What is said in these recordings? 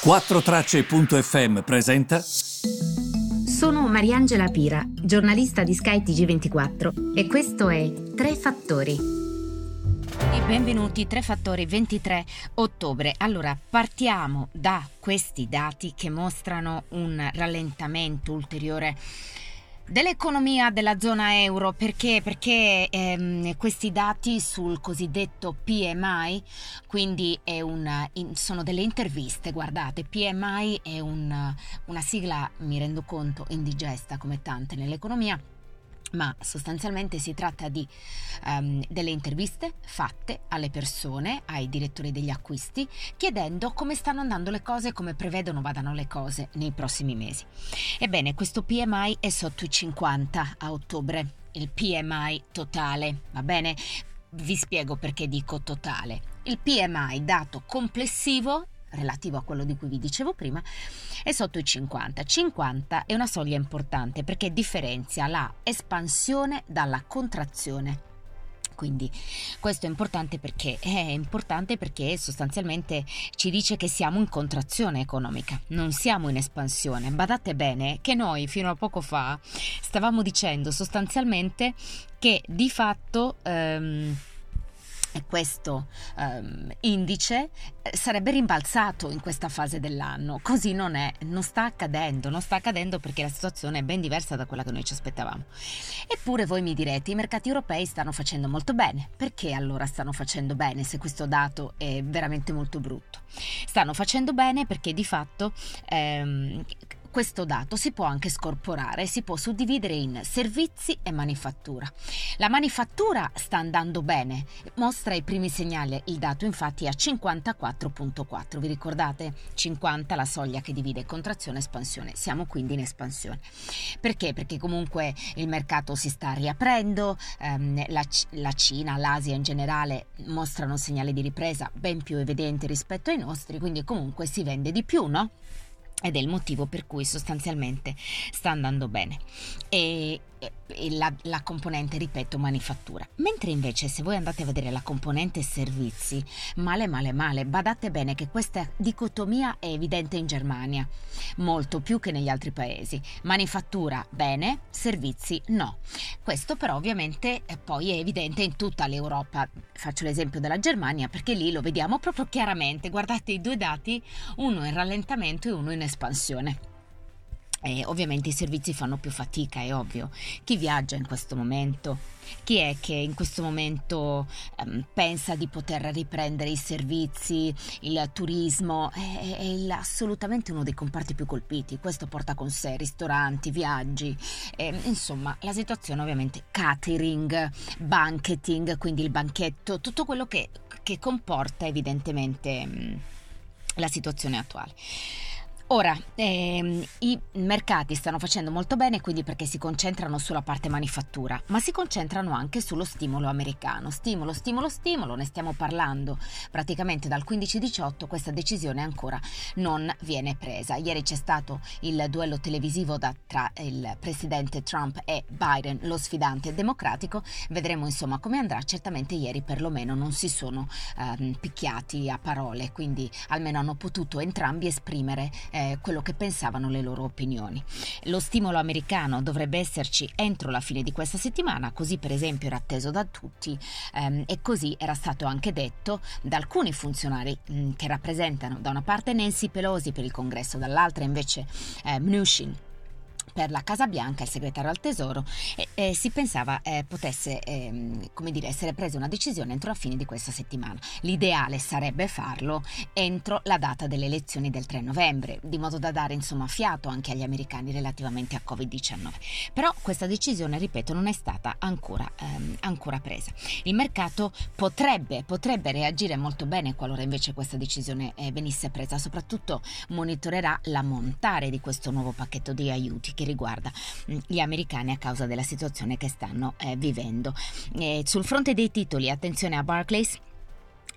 4Tracce.fm presenta. Sono Mariangela Pira, giornalista di skytg 24 e questo è Tre Fattori. E benvenuti, Tre Fattori 23 ottobre. Allora, partiamo da questi dati che mostrano un rallentamento ulteriore dell'economia della zona euro perché, perché ehm, questi dati sul cosiddetto PMI quindi un, in, sono delle interviste guardate PMI è un, una sigla mi rendo conto indigesta come tante nell'economia ma sostanzialmente si tratta di um, delle interviste fatte alle persone, ai direttori degli acquisti, chiedendo come stanno andando le cose come prevedono vadano le cose nei prossimi mesi. Ebbene, questo PMI è sotto i 50 a ottobre, il PMI totale, va bene? Vi spiego perché dico totale. Il PMI dato complessivo relativo a quello di cui vi dicevo prima, è sotto i 50. 50 è una soglia importante perché differenzia la espansione dalla contrazione. Quindi questo è importante perché è importante perché sostanzialmente ci dice che siamo in contrazione economica, non siamo in espansione. Badate bene che noi fino a poco fa stavamo dicendo sostanzialmente che di fatto ehm, questo um, indice eh, sarebbe rimbalzato in questa fase dell'anno. Così non è, non sta accadendo, non sta accadendo perché la situazione è ben diversa da quella che noi ci aspettavamo. Eppure voi mi direte, i mercati europei stanno facendo molto bene. Perché allora stanno facendo bene se questo dato è veramente molto brutto? Stanno facendo bene perché di fatto ehm, questo dato si può anche scorporare, si può suddividere in servizi e manifattura. La manifattura sta andando bene, mostra i primi segnali, il dato infatti è a 54.4, vi ricordate? 50 la soglia che divide contrazione e espansione, siamo quindi in espansione. Perché? Perché comunque il mercato si sta riaprendo, ehm, la, la Cina, l'Asia in generale mostrano segnali di ripresa ben più evidenti rispetto ai nostri, quindi comunque si vende di più, no? Ed è il motivo per cui sostanzialmente sta andando bene. E la, la, componente, ripeto, manifattura. Mentre invece se voi andate a vedere la componente servizi, male, male, male, badate bene che questa dicotomia è evidente in Germania, molto più che negli altri paesi. Manifattura, bene, servizi, no. Questo però ovviamente eh, poi è evidente in tutta l'Europa. Faccio l'esempio della Germania perché lì lo vediamo proprio chiaramente. Guardate i due dati, uno in rallentamento e uno in espansione. E ovviamente i servizi fanno più fatica, è ovvio. Chi viaggia in questo momento? Chi è che in questo momento um, pensa di poter riprendere i servizi, il turismo? È, è il, assolutamente uno dei comparti più colpiti. Questo porta con sé ristoranti, viaggi, e, insomma la situazione ovviamente catering, banqueting, quindi il banchetto, tutto quello che, che comporta evidentemente um, la situazione attuale. Ora, ehm, i mercati stanno facendo molto bene quindi perché si concentrano sulla parte manifattura, ma si concentrano anche sullo stimolo americano. Stimolo, stimolo, stimolo, ne stiamo parlando praticamente dal 15-18, questa decisione ancora non viene presa. Ieri c'è stato il duello televisivo da, tra il presidente Trump e Biden, lo sfidante democratico, vedremo insomma come andrà. Certamente ieri perlomeno non si sono ehm, picchiati a parole, quindi almeno hanno potuto entrambi esprimere quello che pensavano le loro opinioni. Lo stimolo americano dovrebbe esserci entro la fine di questa settimana, così per esempio era atteso da tutti ehm, e così era stato anche detto da alcuni funzionari mh, mm, che rappresentano da una parte Nancy Pelosi per il congresso, dall'altra invece eh, Mnuchin per la Casa Bianca, il segretario al Tesoro, e, e si pensava eh, potesse eh, come dire, essere presa una decisione entro la fine di questa settimana. L'ideale sarebbe farlo entro la data delle elezioni del 3 novembre, di modo da dare insomma fiato anche agli americani relativamente a Covid-19. Però questa decisione, ripeto, non è stata ancora, ehm, ancora presa. Il mercato potrebbe, potrebbe, reagire molto bene qualora invece questa decisione eh, venisse presa, soprattutto monitorerà l'ammontare di questo nuovo pacchetto di aiuti che riguarda mm, gli americani a causa della situazione che stanno eh, vivendo. E sul fronte dei titoli, attenzione a Barclays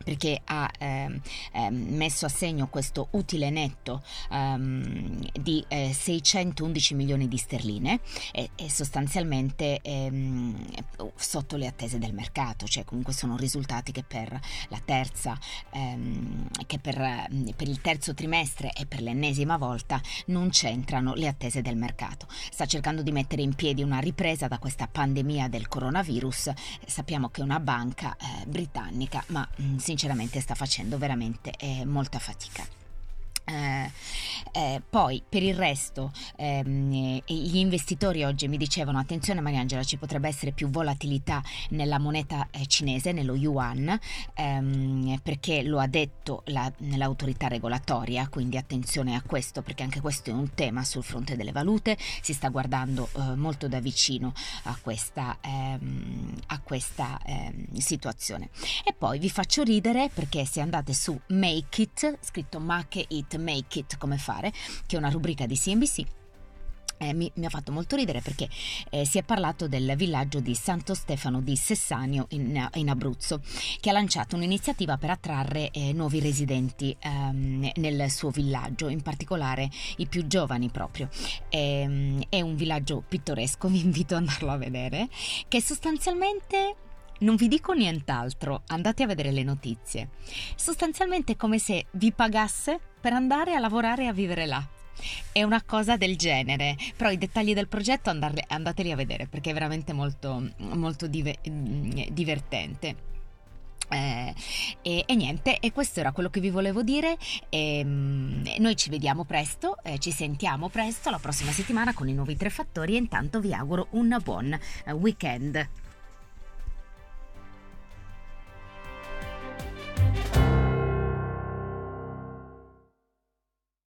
perché ha ehm, ehm, messo a segno questo utile netto ehm, di eh, 611 milioni di sterline e, e sostanzialmente ehm, sotto le attese del mercato, cioè comunque sono risultati che per terza, ehm, che per, per il terzo trimestre e per l'ennesima volta non c'entrano le attese del mercato. Sta cercando di mettere in piedi una ripresa da questa pandemia del coronavirus. Sappiamo che è una banca eh, britannica, ma mh, sinceramente sta facendo veramente eh, molta fatica. Eh, eh, poi per il resto ehm, gli investitori oggi mi dicevano attenzione Mariangela ci potrebbe essere più volatilità nella moneta eh, cinese, nello yuan ehm, perché lo ha detto la, l'autorità regolatoria quindi attenzione a questo perché anche questo è un tema sul fronte delle valute si sta guardando eh, molto da vicino a questa, ehm, a questa ehm, situazione. E poi vi faccio ridere perché se andate su Make It scritto Make It Make It come fare, che è una rubrica di CNBC. Eh, mi, mi, ha fatto molto ridere perché eh, si è parlato del villaggio di Santo Stefano di Sessanio in, in Abruzzo, che ha lanciato un'iniziativa per attrarre eh, nuovi residenti ehm, nel suo villaggio, in particolare i più giovani proprio. Ehm, è un villaggio pittoresco, vi invito ad andarlo a vedere, che sostanzialmente non vi dico nient'altro, andate a vedere le notizie. Sostanzialmente è come se vi pagasse per andare a lavorare e a vivere là. È una cosa del genere, però i dettagli del progetto andarle, andateli a vedere perché è veramente molto, molto dive, divertente. Eh, e, e, niente, e questo era quello che vi volevo dire. E, ehm, noi ci vediamo presto, eh, ci sentiamo presto la prossima settimana con i nuovi tre fattori e intanto vi auguro un buon eh, weekend.